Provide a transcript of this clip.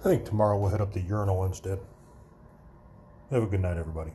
I think tomorrow we'll head up the urinal instead. Have a good night, everybody.